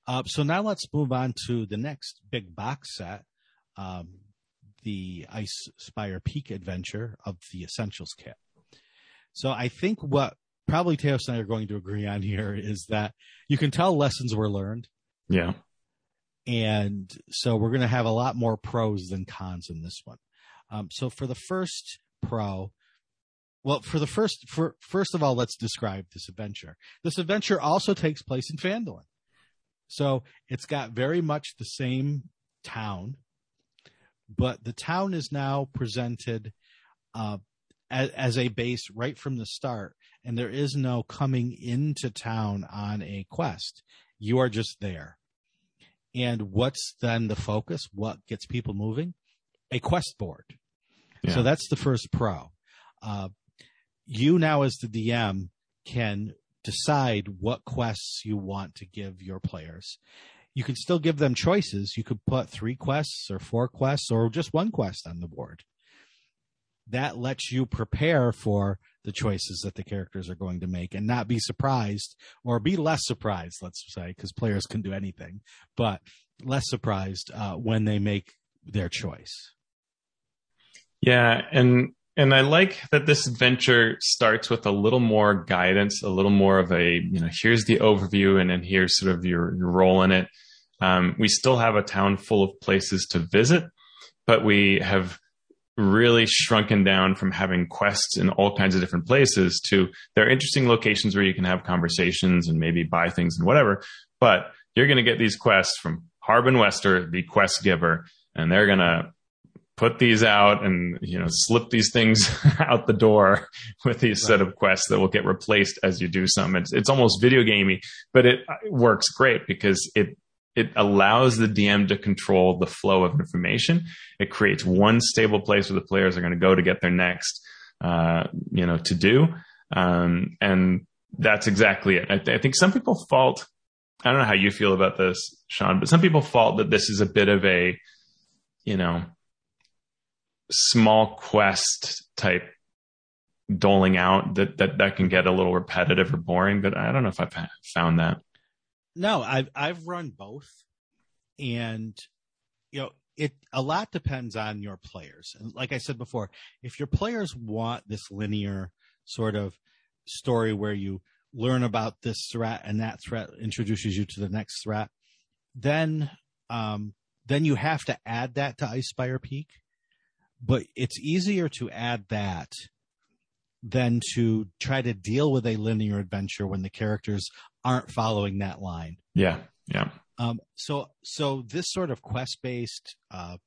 Uh, so now let's move on to the next big box set, um, the Ice Spire Peak Adventure of the Essentials Kit. So I think what probably Teos and I are going to agree on here is that you can tell lessons were learned. Yeah. And so we're going to have a lot more pros than cons in this one. Um, so for the first pro, well, for the first, for first of all, let's describe this adventure. This adventure also takes place in Phandalin. So it's got very much the same town, but the town is now presented uh, as, as a base right from the start, and there is no coming into town on a quest. You are just there. And what's then the focus? What gets people moving? A quest board. Yeah. So that's the first pro. Uh, you now, as the DM, can decide what quests you want to give your players. You can still give them choices. You could put three quests or four quests or just one quest on the board. That lets you prepare for the choices that the characters are going to make and not be surprised or be less surprised, let's say, because players can do anything, but less surprised uh, when they make their choice. Yeah, and and I like that this adventure starts with a little more guidance, a little more of a you know here's the overview, and then here's sort of your, your role in it. Um, we still have a town full of places to visit, but we have really shrunken down from having quests in all kinds of different places to there are interesting locations where you can have conversations and maybe buy things and whatever. But you're going to get these quests from Harbin Wester, the quest giver, and they're going to put these out and you know slip these things out the door with these right. set of quests that will get replaced as you do some. It's it's almost video gamey, but it, it works great because it it allows the DM to control the flow of information. It creates one stable place where the players are going to go to get their next, uh, you know, to do. Um, and that's exactly it. I, th- I, think some people fault. I don't know how you feel about this, Shawn, but some people fault that this is a bit of a, you know, small quest type doling out that that that can get a little repetitive or boring. But I don't know if I've found that. No, I've I've run both, and you know it a lot depends on your players. And like I said before, if your players want this linear sort of story where you learn about this threat and that threat introduces you to the next threat, then um, then you have to add that to Icespire Peak. But it's easier to add that than to try to deal with a linear adventure when the characters aren't following that line. Yeah, yeah. Um, so, so this sort of quest based, uh,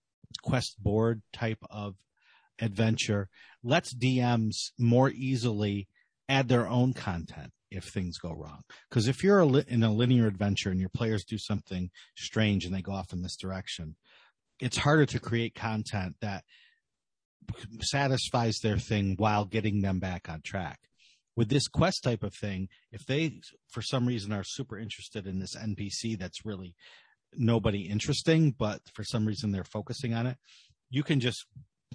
quest board type of adventure lets DMs more easily add their own content if things go wrong. Because if you're a li- in a linear adventure and your players do something strange and they go off in this direction, it's harder to create content that satisfies their thing while getting them back on track. With this quest type of thing, if they for some reason are super interested in this NPC that's really nobody interesting, but for some reason they're focusing on it, you can just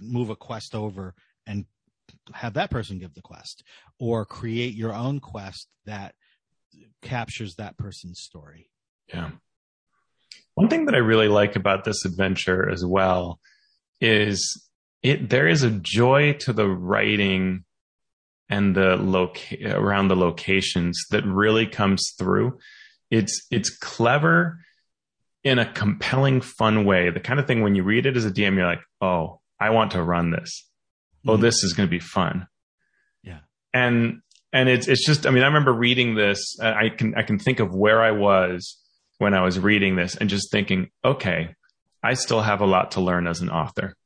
move a quest over and have that person give the quest or create your own quest that captures that person's story. Yeah. One thing that I really like about this adventure as well is it there is a joy to the writing and the loca- around the locations that really comes through. It's it's clever in a compelling, fun way. The kind of thing when you read it as a DM, you're like, oh, I want to run this. Oh, mm-hmm. this is going to be fun. Yeah. And and it's it's just I mean I remember reading this. I can I can think of where I was when I was reading this and just thinking, okay, I still have a lot to learn as an author.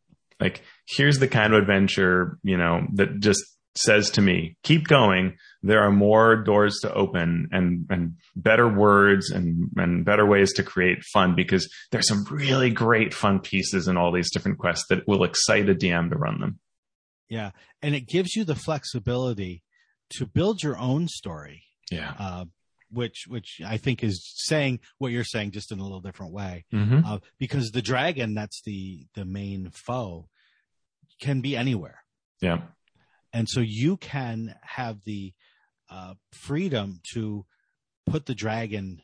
Like here's the kind of adventure, you know, that just says to me, keep going. There are more doors to open and, and better words and, and better ways to create fun because there's some really great fun pieces in all these different quests that will excite a DM to run them. Yeah. And it gives you the flexibility to build your own story. Yeah. Uh, which which I think is saying what you're saying just in a little different way. Mm-hmm. Uh, because the dragon, that's the the main foe, can be anywhere. Yeah. And so you can have the uh, freedom to put the dragon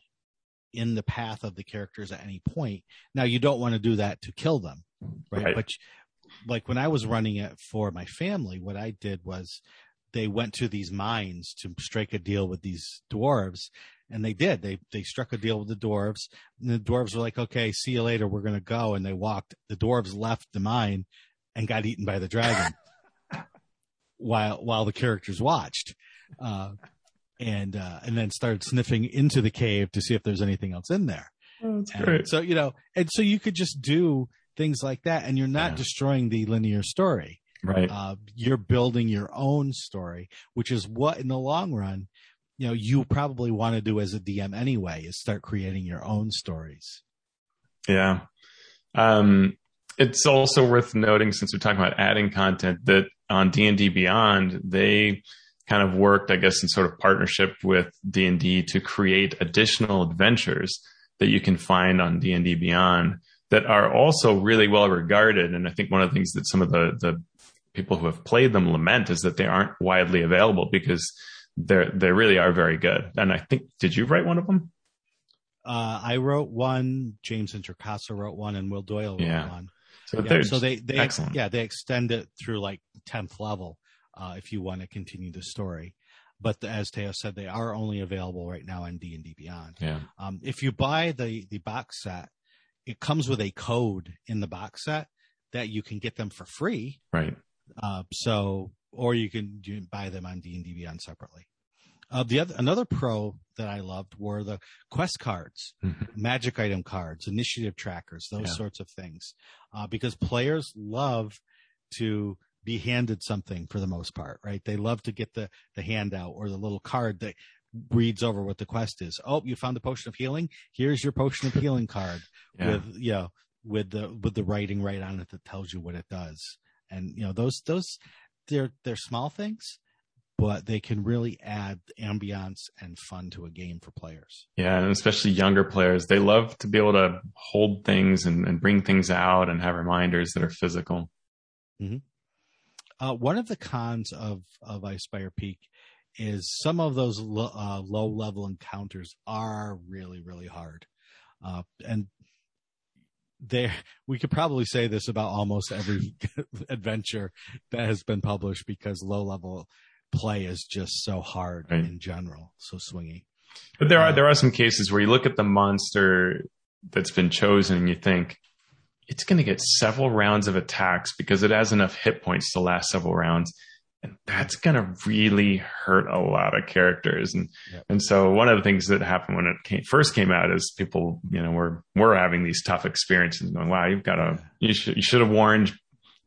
in the path of the characters at any point. Now you don't want to do that to kill them, right? right. But like when I was running it for my family, what I did was they went to these mines to strike a deal with these dwarves And they did. They they struck a deal with the dwarves. And the dwarves were like, "Okay, see you later. We're gonna go." And they walked. The dwarves left the mine and got eaten by the dragon, while while the characters watched, uh, and uh, and then started sniffing into the cave to see if there's anything else in there. Oh, that's And great. so you know, and so you could just do things like that, and you're not Yeah. destroying the linear story. Right. Uh, you're building your own story, which is what, in the long run, you know, you probably want to do as a DM anyway, is start creating your own stories. Yeah. Um, it's also worth noting since we're talking about adding content that on D&D Beyond, they kind of worked, I guess, in sort of partnership with D&D to create additional adventures that you can find on D&D Beyond that are also really well regarded. And I think one of the things that some of the, the people who have played them lament is that they aren't widely available because they're, they really are very good. And I think, did you write one of them? Uh, I wrote one, James Introcaso wrote one, and Will Doyle wrote Yeah. one. So, Yeah, so they, they, excellent. yeah, they extend it through like 10th level, uh, if you want to continue the story. But the, as Teo said, they are only available right now on D and D Beyond. yeah. Um, if you buy the the box set, it comes with a code in the box set that you can get them for free. Right. Uh, so, or you can you can buy them on D and D Beyond separately. Uh, the other another pro that I loved were the quest cards, Mhm. magic item cards, initiative trackers, those Yeah. sorts of things, uh, because players love to be handed something for the most part, right? They love to get the the handout or the little card that reads over what the quest is. Oh, you found the potion of healing. Here's your potion of healing card Yeah. with you know with the with the writing right on it that tells you what it does. And you know those those they're they're small things, but they can really add ambiance and fun to a game for players. Yeah, and especially younger players, they love to be able to hold things and, and bring things out and have reminders that are physical. Uh, one of the cons of of Icespire Peak is some of those lo- uh, low level encounters are really really hard, uh, and there we could probably say this about almost every adventure that has been published because low level play is just so hard Right. in general, so swingy. But there are uh, there are some cases where you look at the monster that's been chosen and you think it's going to get several rounds of attacks because it has enough hit points to last several rounds. And that's going to really hurt a lot of characters. And, Yep. and so one of the things that happened when it came, first came out is people, you know, were, were having these tough experiences going, wow, you've got to, you should, you should have warned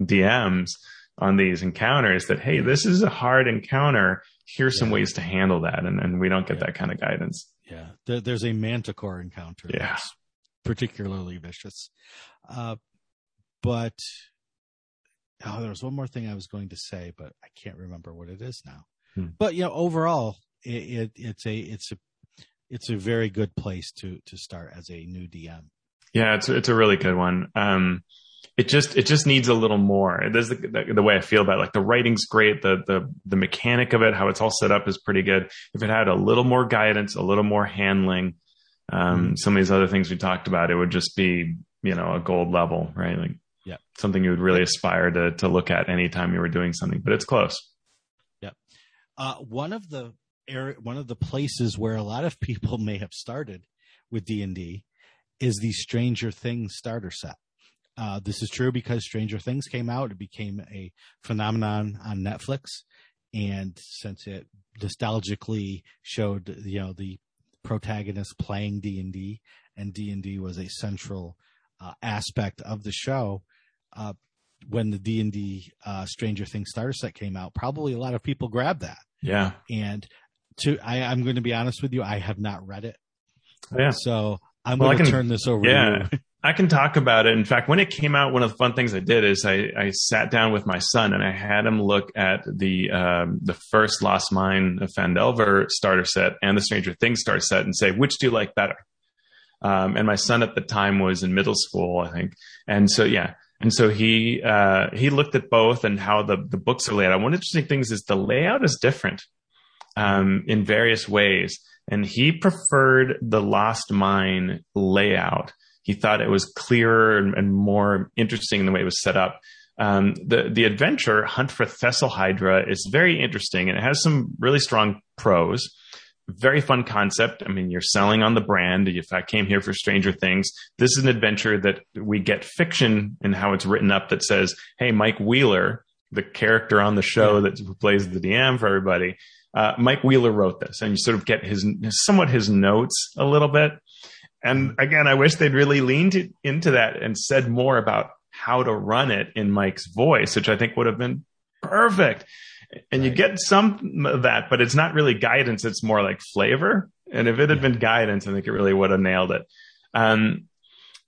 DMs on these encounters that, Hey, this is a hard encounter. Here's some ways to handle that. And, and we don't get Yeah. that kind of guidance. Yeah, there, there's a manticore encounter. Yeah. that's particularly vicious. Uh, but oh, there was one more thing I was going to say, but I can't remember what it is now. Hmm. But you know, overall, it, it it's a it's a it's a very good place to to start as a new DM. Yeah, it's it's a really good one. Um, it just it just needs a little more. There's the, the the way I feel about it. like the writing's great, the the the mechanic of it, how it's all set up is pretty good. If it had a little more guidance, a little more handling, um, some of these other things we talked about, it would just be you know a gold level, right? Like Yeah. something you would really aspire to to look at anytime you were doing something. But it's close. Uh, one of the area, one of the places where a lot of people may have started with D and D is the Stranger Things starter set. Uh, this is true because Stranger Things came out; it became a phenomenon on Netflix, and since it nostalgically showed, you know, the protagonist playing D and D, and D and D was a central uh, aspect of the show. Uh, when the D and D uh, Stranger Things starter set came out, probably a lot of people grabbed that. Yeah, And to I, I'm going to be honest with you, I have not read it, yeah. so I'm Well, going to turn this over yeah. to you. I can talk about it. In fact, when it came out, one of the fun things I did is I, I sat down with my son and I had him look at the um, the first Lost Mine of Phandelver starter set and the Stranger Things starter set and say, which do you like better? Um, and my son at the time was in middle school, I think, and so yeah, and so he uh, he looked at both and how the the books are laid out. One interesting thing is the layout is different um, in various ways, and he preferred the Lost Mine layout he thought it was clearer and, and more interesting in the way it was set up. Um, the the adventure Hunt for Thessalhydra is very interesting and it has some really strong pros, very fun concept. I mean, you're selling on the brand. If I came here for Stranger Things, this is an adventure that we get fiction and how it's written up that says, Hey, Mike Wheeler, the character on the show that plays the DM for everybody, uh, Mike Wheeler wrote this and you sort of get his, somewhat his notes a little bit. And again, I wish they'd really leaned into that and said more about how to run it in Mike's voice, which I think would have been perfect. And right. you get some of that, but it's not really guidance. It's more like flavor. And if it had yeah. been guidance, I think it really would have nailed it. Um,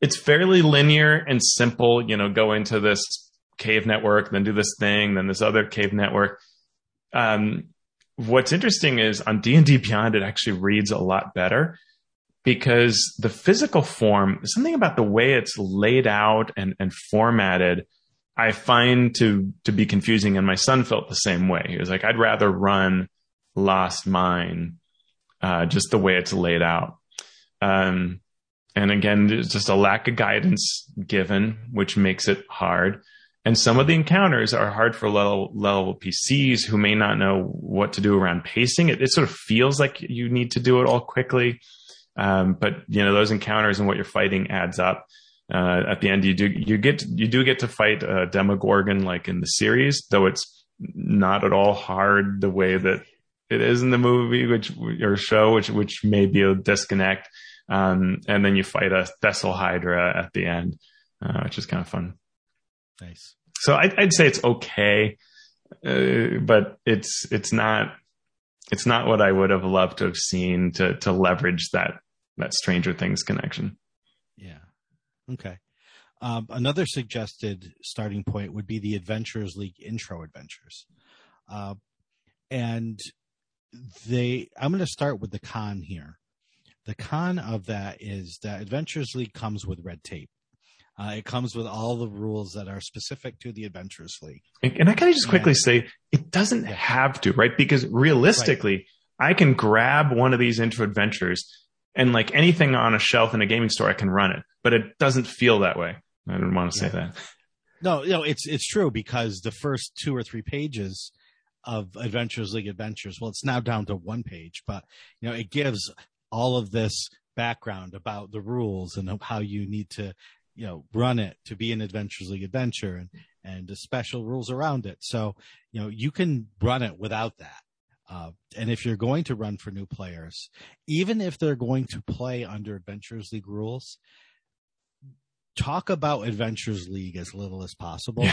it's fairly linear and simple, you know, go into this cave network, then do this thing, then this other cave network. Um, what's interesting is on D&D Beyond, it actually reads a lot better because the physical form, something about the way it's laid out and, and formatted, I find to to be confusing. And my son felt the same way. He was like, I'd rather run Lost Mine, uh, just the way it's laid out. Um, and again, there's just a lack of guidance given, which makes it hard. And some of the encounters are hard for level, level PCs who may not know what to do around pacing. It, it sort of feels like you need to do it all quickly. Um, but you know, those encounters and what you're fighting adds up. Uh, at the end, you do you get you do get to fight a Demogorgon like in the series, though it's not at all hard the way that it is in the movie, which or show, which which may be a disconnect. Um, and then you fight a Thessalhydra at the end, uh, which is kind of fun. Nice. So I, would say it's okay, uh, but it's it's not it's not what I would have loved to have seen to to leverage that that Stranger Things connection. Okay. Um, another suggested starting point would be the Adventurers League intro adventures. Uh, and they, I'm going to start with the con here. The con of that is that Adventurers League comes with red tape. Uh, it comes with all the rules that are specific to the Adventurers League. And I kind of just quickly and, say, it doesn't yeah. have to, right? Because realistically, right. I can grab one of these intro adventures and like anything on a shelf in a gaming store, I can run it, but it doesn't feel that way. I didn't want to say yeah. that. No, no, it's it's true because the first two or three pages of Adventures League Adventures, well, it's now down to one page, but you know, it gives all of this background about the rules and how you need to, you know, run it to be an Adventures League adventure and and the special rules around it. So, you know, you can run it without that. Uh, and if you're going to run for new players, even if they're going to play under Adventures League rules, talk about Adventures League as little as possible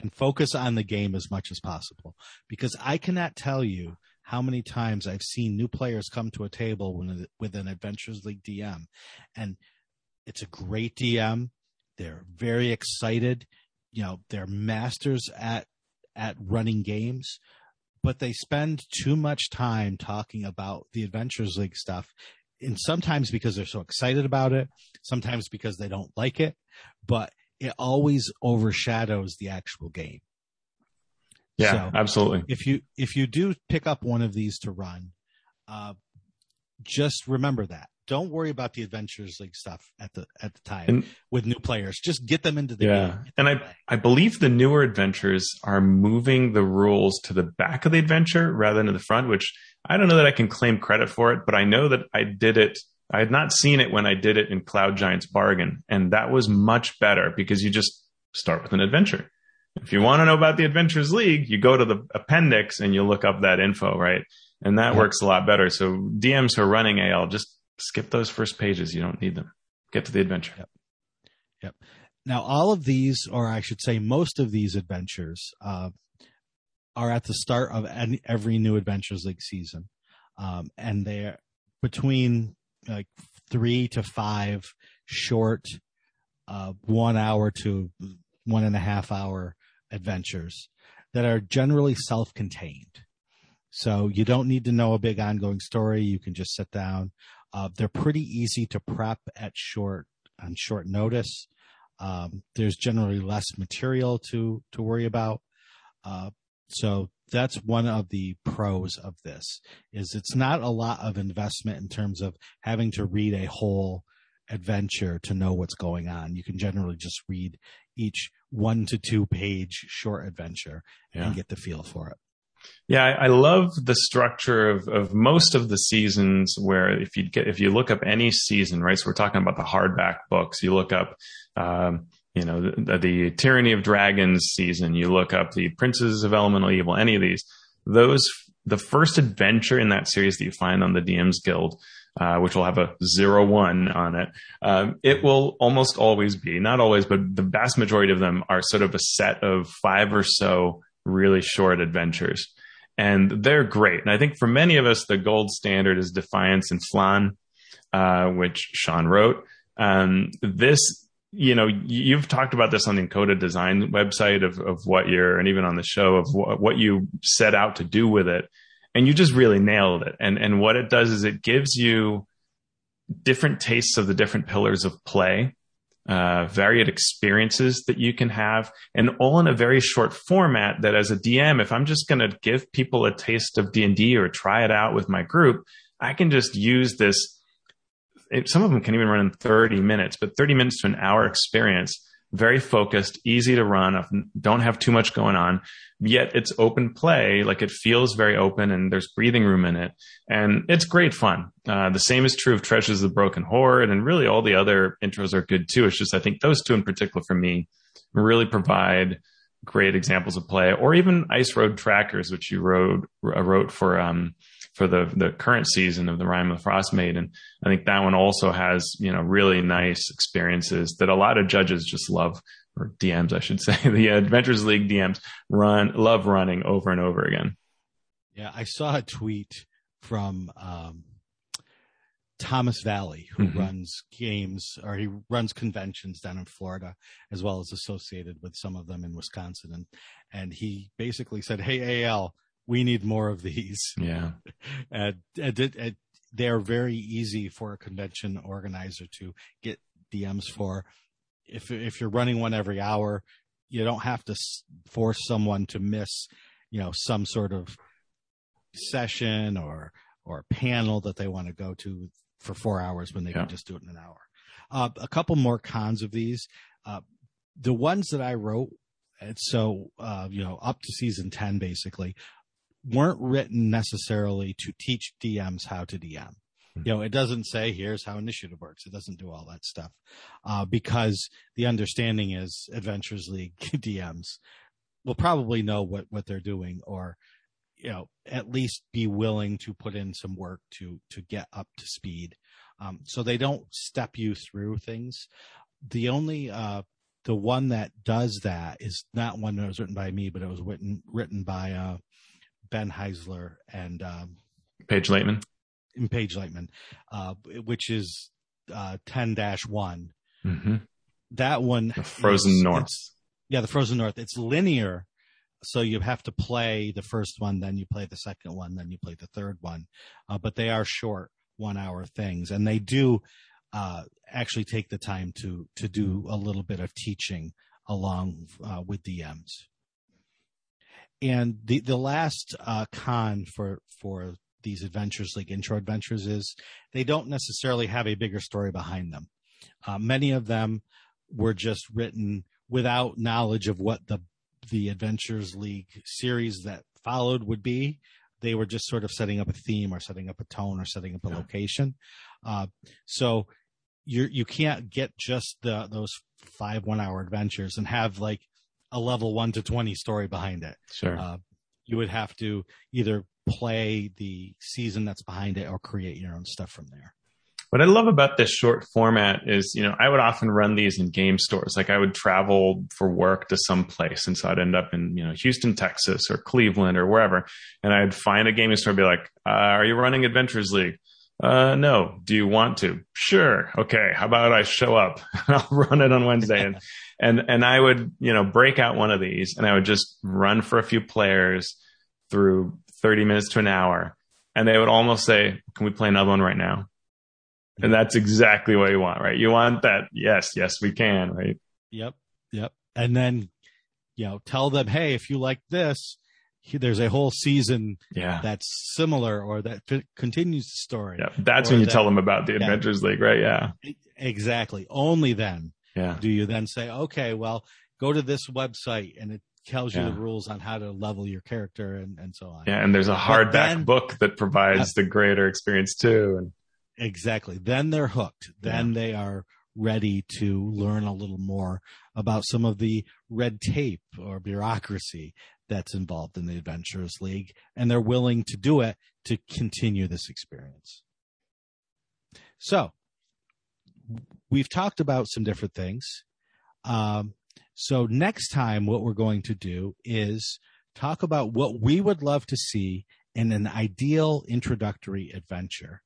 and focus on the game as much as possible. Because I cannot tell you how many times I've seen new players come to a table with an Adventures League DM, and it's a great DM. They're very excited. You know, they're masters at at running games but they spend too much time talking about the Adventures League stuff. And sometimes because they're so excited about it, sometimes because they don't like it, but it always overshadows the actual game. Yeah, so absolutely. If you if you do pick up one of these to run, uh, just remember that don't worry about the Adventures League stuff at the at the time and, with new players. Just get them into the yeah. game. And I play. I believe the newer adventures are moving the rules to the back of the adventure rather than to the front, which I don't know that I can claim credit for it, but I know that I did it. I had not seen it when I did it in Cloud Giants Bargain, and that was much better because you just start with an adventure. If you want to know about the Adventures League, you go to the appendix and you look up that info, right? And that works a lot better. So DMs who are running AL, just skip those first pages. You don't need them. Get to the adventure. Yep. Yep. Now, all of these, or I should say, most of these adventures, uh, are at the start of any, every new Adventures League season, um, and they're between like three to five short, uh, one hour to one and a half hour adventures that are generally self-contained. So you don't need to know a big ongoing story. You can just sit down, uh, they're pretty easy to prep at short on short notice. Um, there's generally less material to to worry about. Uh, so that's one of the pros of this is it's not a lot of investment in terms of having to read a whole adventure to know what's going on. You can generally just read each one to two page short adventure yeah. and get the feel for it. Yeah, I, I love the structure of, of most of the seasons where if you get if you look up any season, right? So we're talking about the hardback books. You look up um, you know, the, the, Tyranny of Dragons season, you look up the Princes of Elemental Evil, any of these, those, the first adventure in that series that you find on the DM's Guild, uh, which will have a zero one on it, um, it will almost always be, not always, but the vast majority of them are sort of a set of five or so really short adventures. And they're great. And I think for many of us, the gold standard is Defiance and Phlan, uh, which Shawn wrote. Um, this you know, you've talked about this on the Encoded Design website of, of what you're, and even on the show of what, what you set out to do with it. And you just really nailed it. And, and what it does is it gives you different tastes of the different pillars of play, uh, varied experiences that you can have, and all in a very short format that as a DM, if I'm just going to give people a taste of D&D or try it out with my group, I can just use this. Some of them can even run in 30 minutes, but 30 minutes to an hour experience, very focused, easy to run, don't have too much going on, yet it's open play. Like it feels very open and there's breathing room in it. And it's great fun. Uh, the same is true of Treasures of the Broken Hoard and really all the other intros are good too. It's just, I think those two in particular for me really provide great examples of play or even Ice Road Trackers, which you wrote, uh, wrote for, um, for the the current season of the Rime of the Frostmaiden. I think that one also has you know really nice experiences that a lot of judges just love or DMs I should say the Adventures League DMs run love running over and over again. Yeah, I saw a tweet from um, Thomas Valley, who mm-hmm. runs games or he runs conventions down in Florida, as well as associated with some of them in Wisconsin. And, and he basically said, Hey, AL, we need more of these. Yeah. and, and, and they're very easy for a convention organizer to get DMs for. If, if you're running one every hour, you don't have to force someone to miss, you know, some sort of session or, or panel that they want to go to for four hours when they yeah. can just do it in an hour. Uh, a couple more cons of these. Uh, the ones that I wrote, and so, uh, you know, up to season 10, basically, weren't written necessarily to teach DMs how to DM. Mm-hmm. You know, it doesn't say here's how initiative works. It doesn't do all that stuff uh, because the understanding is Adventures League DMs will probably know what what they're doing, or you know, at least be willing to put in some work to to get up to speed. Um, so they don't step you through things. The only uh, the one that does that is not one that was written by me, but it was written written by uh, Ben Heisler and um, Paige Leitman. In Paige Leitman, uh, which is uh, 10 one. Mm-hmm. That one. The Frozen North. Yeah, the Frozen North. It's linear. So you have to play the first one, then you play the second one, then you play the third one. Uh, but they are short one hour things and they do, uh, actually take the time to, to do a little bit of teaching along, uh, with DMs and the the last uh, con for for these adventures like intro adventures is they don't necessarily have a bigger story behind them. Uh, many of them were just written without knowledge of what the the adventures league series that followed would be. They were just sort of setting up a theme or setting up a tone or setting up a yeah. location. Uh, so you you can't get just the those five one hour adventures and have like a level one to 20 story behind it. Sure. Uh, you would have to either play the season that's behind it or create your own stuff from there. What I love about this short format is, you know, I would often run these in game stores. Like I would travel for work to some place. And so I'd end up in, you know, Houston, Texas or Cleveland or wherever. And I'd find a gaming store and be like, uh, are you running Adventures League? Uh, no. Do you want to? Sure. Okay. How about I show up? I'll run it on Wednesday. And and and I would you know break out one of these and I would just run for a few players through 30 minutes to an hour and they would almost say can we play another one right now and that's exactly what you want right you want that yes yes we can right yep yep and then you know tell them hey if you like this there's a whole season yeah. that's similar or that f- continues the story. Yeah, that's when you that, tell them about the Adventures yeah, League, right? Yeah, exactly. Only then yeah. Do you then say, okay, well, go to this website and it tells you Yeah. the rules on how to level your character and, and so on. Yeah, and there's a hardback then- book that provides the greater experience too. And Exactly. Then they're hooked. Then they are ready to learn a little more about some of the red tape or bureaucracy that's involved in the Adventurers League, and they're willing to do it to continue this experience. So, we've talked about some different things. Um, so, next time, what we're going to do is talk about what we would love to see in an ideal introductory adventure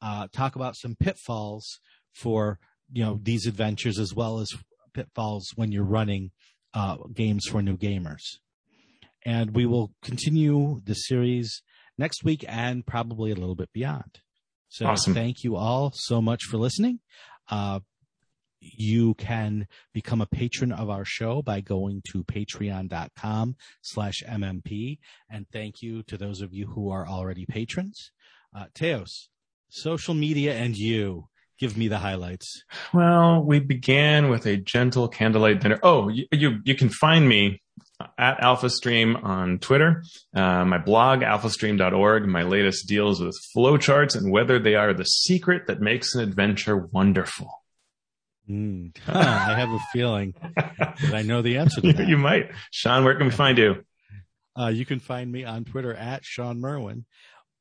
uh, talk about some pitfalls for you know these adventures as well as pitfalls when you're running uh, games for new gamers. And we will continue the series next week and probably a little bit beyond. So Awesome. thank you all so much for listening. Uh, you can become a patron of our show by going to patreon.com slash mmp and thank you to those of you who are already patrons. Uh, teos social media and you give me the highlights. Well, we began with a gentle candlelight dinner. Oh, you you, you can find me at AlphaStream on Twitter, uh, my blog alphastream.org. My latest deals with flowcharts and whether they are the secret that makes an adventure wonderful. Mm. Huh, i have a feeling that i know the answer to you, that you might, Shawn. Where can we find you? Uh, you can find me on Twitter at Shawn Merwin.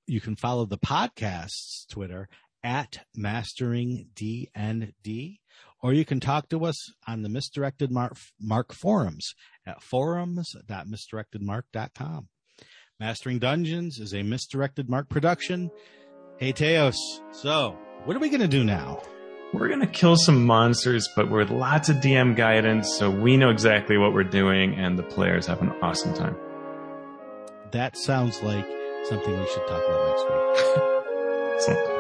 You can follow the podcast's Twitter at Mastering DND, or you can talk to us on the Misdirected Mark, Mark forums at forums.misdirectedmark.com. Mastering Dungeons is a Misdirected Mark production. Hey, Teos. So, what are we going to do now? We're going to kill some monsters, but with lots of DM guidance, so we know exactly what we're doing, and the players have an awesome time. That sounds like something we should talk about next week.